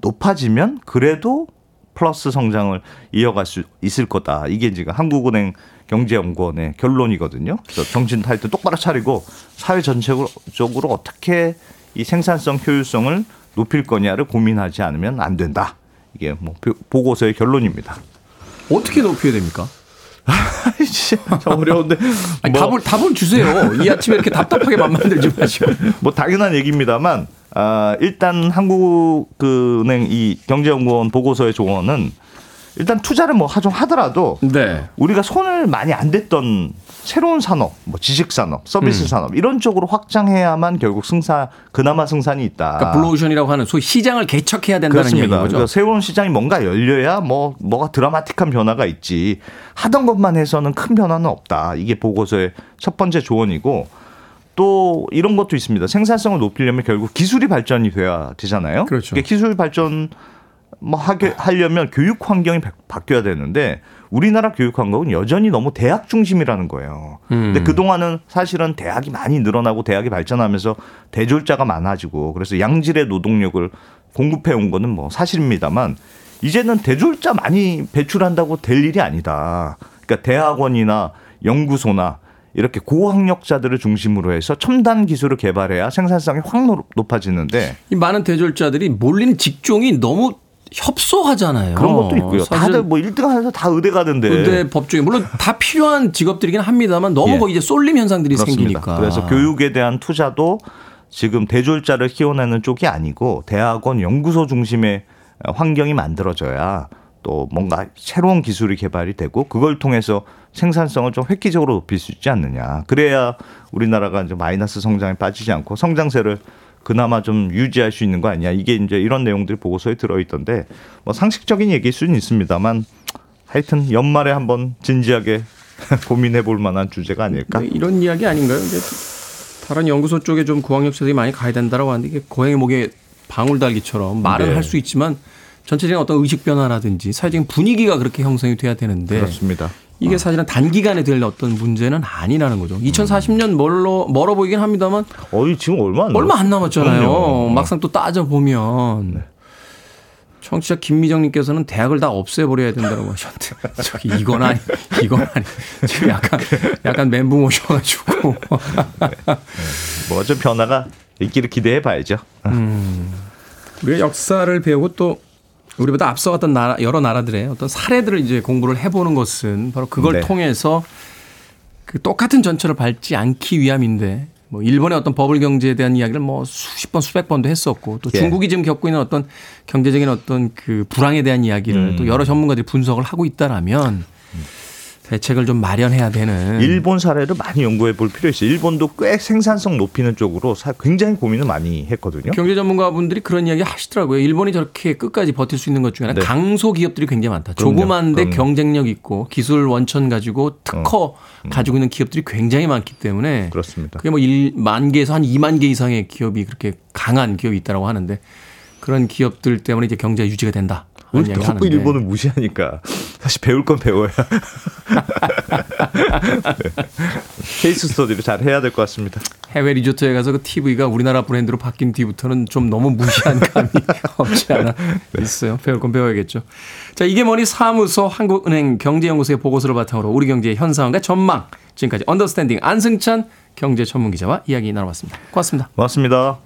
높아지면 그래도 플러스 성장을 이어갈 수 있을 거다. 이게 지금 한국은행 경제연구원의 결론이거든요. 그래서 정신 탈때 똑바로 차리고 사회 전체적으로 어떻게 이 생산성 효율성을 높일 거냐를 고민하지 않으면 안 된다. 이게 뭐 보고서의 결론입니다. 어떻게 높여야 됩니까? 진짜 어려운데 아니, 뭐- 답을 답을 주세요. 이 아침에 이렇게 답답하게 만 만들지 마시고. 뭐 당연한 얘기입니다만 아, 일단 한국은행 이 경제연구원 보고서의 조언은 일단 투자를 뭐좀 하더라도 네. 우리가 손을 많이 안 댔던 새로운 산업, 뭐 지식 산업, 서비스 음. 산업 이런 쪽으로 확장해야만 결국 승사 그나마 승산이 있다. 그러니까 블루오션이라고 하는 소위 시장을 개척해야 된다는 그렇습니다. 얘기인 거죠. 그러니까 새로운 시장이 뭔가 열려야 뭐 뭐가 드라마틱한 변화가 있지 하던 것만 해서는 큰 변화는 없다. 이게 보고서의 첫 번째 조언이고 또 이런 것도 있습니다. 생산성을 높이려면 결국 기술이 발전이 돼야 되잖아요. 그렇죠. 그러니까 기술 발전 뭐 하게 하려면 교육 환경이 바- 바뀌어야 되는데 우리나라 교육 환경은 여전히 너무 대학 중심이라는 거예요. 근데 그 동안은 사실은 대학이 많이 늘어나고 대학이 발전하면서 대졸자가 많아지고 그래서 양질의 노동력을 공급해 온 거는 뭐 사실입니다만 이제는 대졸자 많이 배출한다고 될 일이 아니다. 그러니까 대학원이나 연구소나 이렇게 고학력자들을 중심으로 해서 첨단 기술을 개발해야 생산성이 확 높- 높아지는데 이 많은 대졸자들이 몰리는 직종이 너무 협소하잖아요. 그런 것도 있고요. 사실 다들 뭐 1등 하면서 다 의대 가던데. 의대 법조인 물론 다 필요한 직업들이긴 합니다만 너무 예. 거기 이제 쏠림 현상들이 그렇습니다. 생기니까. 그래서 교육에 대한 투자도 지금 대졸자를 키워내는 쪽이 아니고 대학원 연구소 중심의 환경이 만들어져야 또 뭔가 새로운 기술이 개발이 되고 그걸 통해서 생산성을 좀 획기적으로 높일 수 있지 않느냐. 그래야 우리나라가 이제 마이너스 성장에 빠지지 않고 성장세를 그나마 좀 유지할 수 있는 거 아니냐. 이게 이제 이런 내용들이 보고서에 들어있던데 뭐 상식적인 얘기일 수는 있습니다만 하여튼 연말에 한번 진지하게 고민해 볼 만한 주제가 아닐까. 네, 이런 이야기 아닌가요? 이제 다른 연구소 쪽에 좀 고학력자들이 많이 가야 된다라고 하는데 이게 고양이 목에 방울 달기처럼 말은 네. 할수 있지만 전체적인 어떤 의식 변화라든지 사회적인 분위기가 그렇게 형성이 돼야 되는데 그렇습니다. 이게 사실은 단기간에 될 어떤 문제는 아니라는 거죠. 2040년 멀러 멀어 보이긴 합니다만 어이 지금 얼마 안 얼마 안 남았잖아요. 그럼요. 막상 또 따져 보면 청취자 김미정님께서는 대학을 다 없애버려야 된다고 하셨는데 저기 이건 아니 이건 아니 지금 약간 약간 멘붕 오셔가지고 뭐 좀 변화가 있기를 기대해 봐야죠. 우리가 역사를 배우고 또 우리보다 앞서갔던 나라, 여러 나라들의 어떤 사례들을 이제 공부를 해보는 것은 바로 그걸 네. 통해서 그 똑같은 전철을 밟지 않기 위함인데 뭐 일본의 어떤 버블 경제에 대한 이야기를 뭐 수십 번 수백 번도 했었고 또 예. 중국이 지금 겪고 있는 어떤 경제적인 어떤 그 불황에 대한 이야기를 음. 또 여러 전문가들이 분석을 하고 있다라면 대책을 좀 마련해야 되는 일본 사례를 많이 연구해 볼 필요 있어요. 일본도 꽤 생산성 높이는 쪽으로 사- 굉장히 고민을 많이 했거든요. 경제 전문가분들이 그런 이야기 하시더라고요. 일본이 저렇게 끝까지 버틸 수 있는 것 중에 하나 네. 강소 기업들이 굉장히 많다. 그럼요. 조그만데 그럼요. 경쟁력 있고 기술 원천 가지고 특허 가지고 있는 기업들이 굉장히 많기 때문에 음. 그렇습니다. 그게 뭐 1만 개에서 한 2만 개 이상의 기업이 그렇게 강한 기업이 있다라고 하는데 그런 기업들 때문에 이제 경제가 유지가 된다. 우리 하는데 일본을 무시하니까 사실 배울 건 배워야 네. 케이스 스터디를 잘 해야 될 것 같습니다. 해외 리조트에 가서 그 TV가 우리나라 브랜드로 바뀐 뒤부터는 좀 너무 무시한 감이 없지 않아 있어요. 배울 건 배워야겠죠. 자, 이게 머니 사무소 한국은행 경제연구소의 보고서를 바탕으로 우리 경제의 현상과 전망 지금까지 언더스탠딩 안승찬 경제 전문 기자와 이야기 나눠봤습니다. 고맙습니다. 고맙습니다.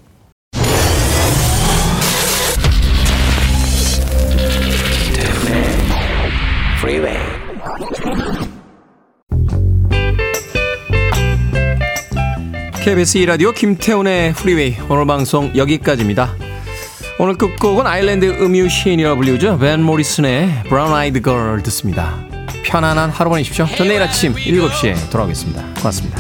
KBS 2라디오 김태훈의 프리웨이 오늘 방송 여기까지입니다. 오늘 끝곡은 아일랜드 음유 시인이라 불리우죠. 벤 모리슨의 Brown Eyed Girl 듣습니다. 편안한 하루 보내십시오. 전 내일 아침 7시에 돌아오겠습니다. 고맙습니다.